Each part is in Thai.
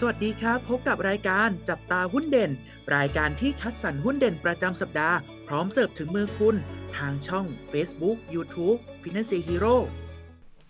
สวัสดีครับ พบกับรายการจับตาหุ้นเด่น รายการที่คัดสรรหุ้นเด่นประจำสัปดาห์ พร้อมเสิร์ฟถึงมือคุณ ทางช่อง Facebook YouTube Finance Hero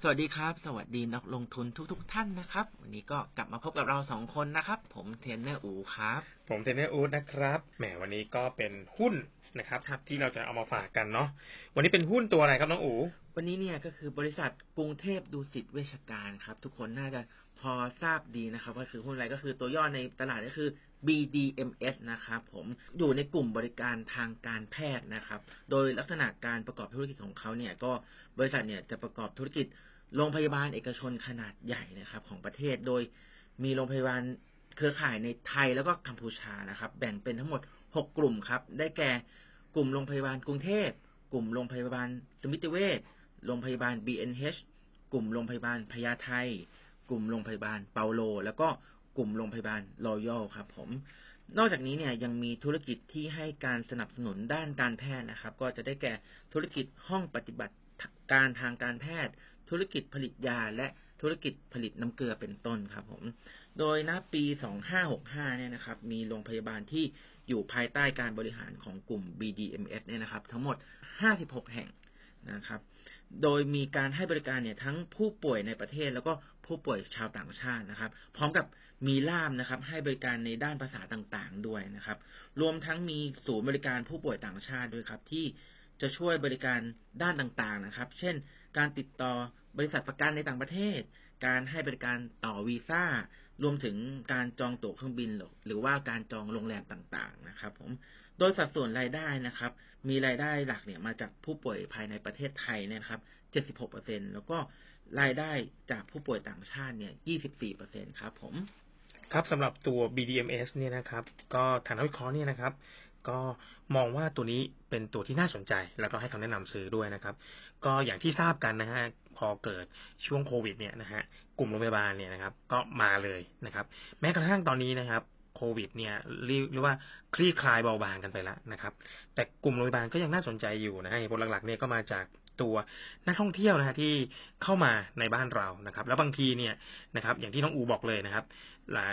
สวัสดีครับ สวัสดีนักลงทุนทุกๆท่านนะครับ วันนี้ก็กลับมาพบกับเราสองคนนะครับ ผมเทรนเนอร์อูครับ ผมเทรนเนอร์อู๊ดนะครับแหมวันนี้ก็เป็นหุ้นนะครับครับที่เราจะเอามาฝากกันเนาะวันนี้เป็นหุ้นตัวอะไรครับน้องอู วันนี้เนี่ยก็คือบริษัทกรุงเทพดูสิตเวชการครับ ทุกคนน่าจะพ อทราบดีนะครับว่าคือหุ้นอะไรก็คือตัวย่อในตลาดก็คือ BDMS นะครับผมอยู่ในกลุ่มบริการทางการแพทย์นะครับ โดยลักษณะการประกอบธุรกิจของเขาเนี่ยก็บริษัทเนี่ยจะประกอบธุรกิจโรงพยาบาลเอกชนขนาดใหญ่นะครับ ของประเทศโดยมีโรงพยาบาลเครือข่ายในไทยแล้วก็กัมพูชานะครับ แบ่งเป็นทั้งหมด 6 กลุ่มครับ ได้แก่กลุ่มโรงพยาบาลกรุงเทพ กลุ่มโรงพยาบาลสมิติเวชโรงพยาบาล BNH กลุ่มโรงพยาบาลพญาไท กลุ่มโรงพยาบาลเปาโล แล้วก็กลุ่มโรงพยาบาลรอยัลครับผม นอกจากนี้เนี่ยยังมีธุรกิจที่ให้การสนับสนุนด้านการแพทย์นะครับ ก็จะได้แก่ธุรกิจห้องปฏิบัติการทางการแพทย์ ธุรกิจผลิตยาและธุรกิจผลิตน้ำเกลือเป็นต้นครับผม โดยณปี 2565 เนี่ยนะครับ มีโรงพยาบาลที่อยู่ภายใต้การบริหารของกลุ่ม BDMS เนี่ยนะครับ ทั้งหมด 56 แห่ง นะครับ โดยมีการให้บริการเนี่ยทั้งผู้ป่วยในประเทศแล้วก็ผู้ป่วยชาวต่างชาตินะครับ พร้อมกับมีล่ามนะครับ ให้บริการในด้านภาษาต่างๆด้วยนะครับ รวมทั้งมีศูนย์บริการผู้ป่วยต่างชาติด้วยครับ ที่จะช่วยบริการด้านต่างๆนะครับ เช่น การติดต่อบริษัทประกันในต่างประเทศ การให้บริการต่อวีซ่า รวมถึงการจองตั๋วเครื่องบินหรือว่าการจองโรงแรมต่างๆ นะครับ ผม โดยสัดส่วนรายได้นะครับ มีรายได้หลักเนี่ยมาจากผู้ป่วยภายในประเทศไทยนยนะครับ 76%แล้วก็รายได้จากผู้ป่วยต่างชาติเนี่ย 24%ครับผม ครับสำหรับตัว BDMS เนี่ยนะครับ ก็ทางนักวิเคราะห์เนี่ยนะครับ ก็มองว่าตัวนี้เป็นตัวที่น่าสนใจ แล้วก็ให้คำแนะนำซื้อด้วยนะครับ ก็อย่างที่ทราบกันนะฮะพอเกิดช่วงโควิด เนี่ยนะฮะกลุ่มโรงพยาบาลเนี่ยนะครับ ก็มาเลยนะครับ แม้กระทั่งตอนนี้นะครับ โควิดเนี่ยเรียกว่าคลี่คลายเบาบางกันไปแล้วนะครับ แต่กลุ่มโรงพยาบาลก็ยังน่าสนใจอยู่นะฮะเหตุผลหลักๆเนี่ยก็มาจากตัวนักท่องเที่ยวนะฮะที่เข้ามาในบ้านเรานะครับ แล้วบางทีเนี่ยนะครับอย่างที่น้องอูบอกเลยนะครับ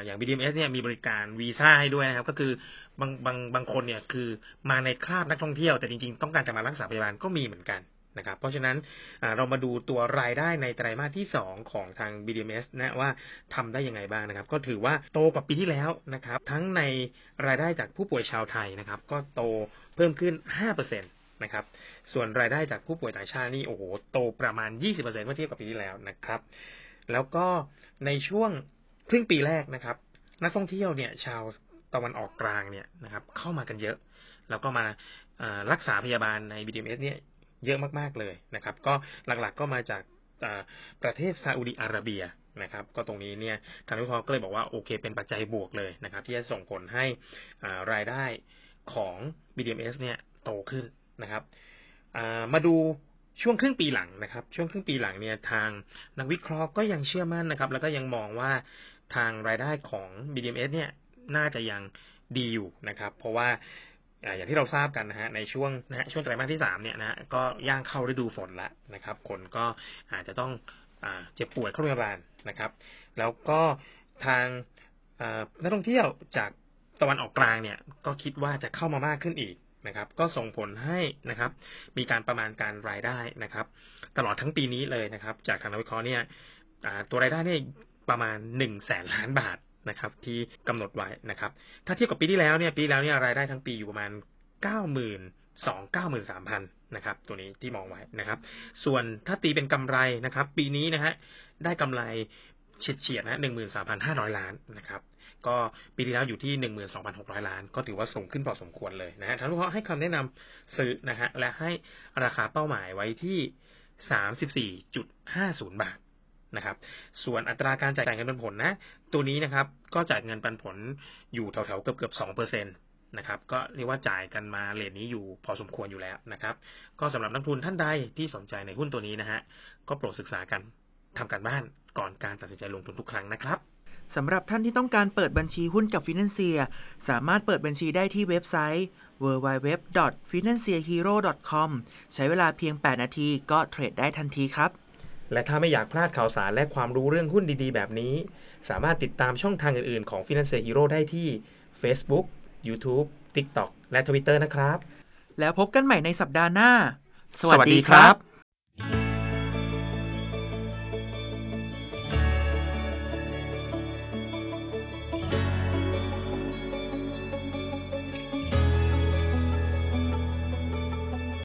อย่าง BDMS เนี่ยมีบริการวีซ่าให้ด้วยนะครับ ก็คือบางบางบางคนเนี่ยคือมาในคราบนักท่องเที่ยวแต่จริงๆ ต้องการจะมารักษาพยาบาลก็มีเหมือนกัน นะครับ เพราะฉะนั้นเรามาดูตัวรายได้ในไตรมาสที่ 2 ของทาง BDMS นะว่าทำได้ยังไงบ้างนะครับ ก็ถือว่าโตกว่าปีที่แล้วนะครับ ทั้งในรายได้จากผู้ป่วยชาวไทยนะครับ ก็โตเพิ่มขึ้น 5%นะครับ ส่วนรายได้จากผู้ป่วยต่างชาตินี่โอ้โหโตประมาณ 20%เมื่อเทียบกับปีที่แล้วนะครับ แล้วก็ในช่วงครึ่งปีแรกนะครับ นักท่องเที่ยวเนี่ยชาวตะวันออกกลางเนี่ยนะครับ เข้ามากันเยอะ แล้วก็มารักษาพยาบาลใน BDMS เนี่ย เยอะมากๆเลยนะครับ ก็หลักๆก็มาจากประเทศซาอุดิอาระเบียนะครับ ก็ตรงนี้เนี่ยทางวิเคราะห์ก็เลยบอกว่าโอเค เป็นปัจจัยบวกเลยนะครับ ที่จะส่งผลให้รายได้ของ BDMS เนี่ยโตขึ้นนะครับมาดูช่วงครึ่งปีหลังนะครับ ช่วงครึ่งปีหลังเนี่ยทางนักวิเคราะห์ก็ยังเชื่อมั่นนะครับ แล้วก็ยังมองว่าทางรายได้ของ BDMS เนี่ยน่าจะยังดีอยู่นะครับ เพราะว่า อย่างที่เราทราบกันนะฮะในช่วงนะฮะช่วงไตรมาสที่สามเนี่ยนะก็ย่างเข้าฤดูฝนแล้วนะครับ คนก็อาจจะต้องเจ็บป่วยเข้าโรงพยาบาลนะครับ แล้วก็ทางนักท่องเที่ยวจากตะวันออกกลางเนี่ยก็คิดว่าจะเข้ามามากขึ้นอีกนะครับ ก็ส่งผลให้นะครับ มีการประมาณการรายได้นะครับ ตลอดทั้งปีนี้เลยนะครับ จากทางนักวิเคราะห์เนี่ยตัวรายได้เนี่ยประมาณหนึ่งแสนล้านบาท นะครับที่กำหนดไว้นะครับ ถ้าเทียบกับปีที่แล้วเนี่ยปีแล้วเนี่ยรายได้ทั้งปีอยู่ประมาณเก้าหมื่นสองเก้าหมื่นสามพันนะครับ ตัวนี้ที่มองไว้นะครับ ส่วนถ้าตีเป็นกำไรนะครับ ปีนี้นะฮะได้กำไรเฉียดเฉียดนะหนึ่งหมื่นสามพันห้าร้อยล้านนะครับก็ปีที่แล้วอยู่ที่หนึ่งหมื่นสองพันหกร้อยล้าน ก็ถือว่าสูงขึ้นพอสมควรเลยนะฮะทั้งเพราะให้คำแนะนำซื้อนะฮะและให้ราคาเป้าหมายไว้ที่สามสิบสี่จุดห้าศูนย์บาท นะครับ ส่วนอัตราการจ่ายเงินปันผลนะ ตัวนี้นะครับก็จ่ายเงินปันผลอยู่แถวๆเกือบเกือบสองเปอร์เซ็นตนะครับ ก็เรียกว่าจ่ายกันมาเลทนี้อยู่พอสมควรอยู่แล้วนะครับ ก็สำหรับนักทุนท่านใดที่สนใจในหุ้นตัวนี้นะฮะก็โปรดศึกษากันทำการบ้านก่อนการตัดสินใจลงทุนทุกครั้งนะครับสำหรับท่านที่ต้องการเปิดบัญชีหุ้นกับฟินแลนเซียสามารถเปิดบัญชีได้ที่เว็บไซต์ www.financehero.com ใช้เวลาเพียง 8 นาทีก็เทรดได้ทันทีครับ และถ้าไม่อยากพลาดข่าวสารและความรู้เรื่องหุ้นดีๆ แบบนี้ สามารถติดตามช่องทางอื่นๆ ของ Finance Hero ได้ที่ Facebook YouTube TikTok และ Twitter นะครับ แล้วพบกันใหม่ในสัปดาห์หน้า สวัสดีครับ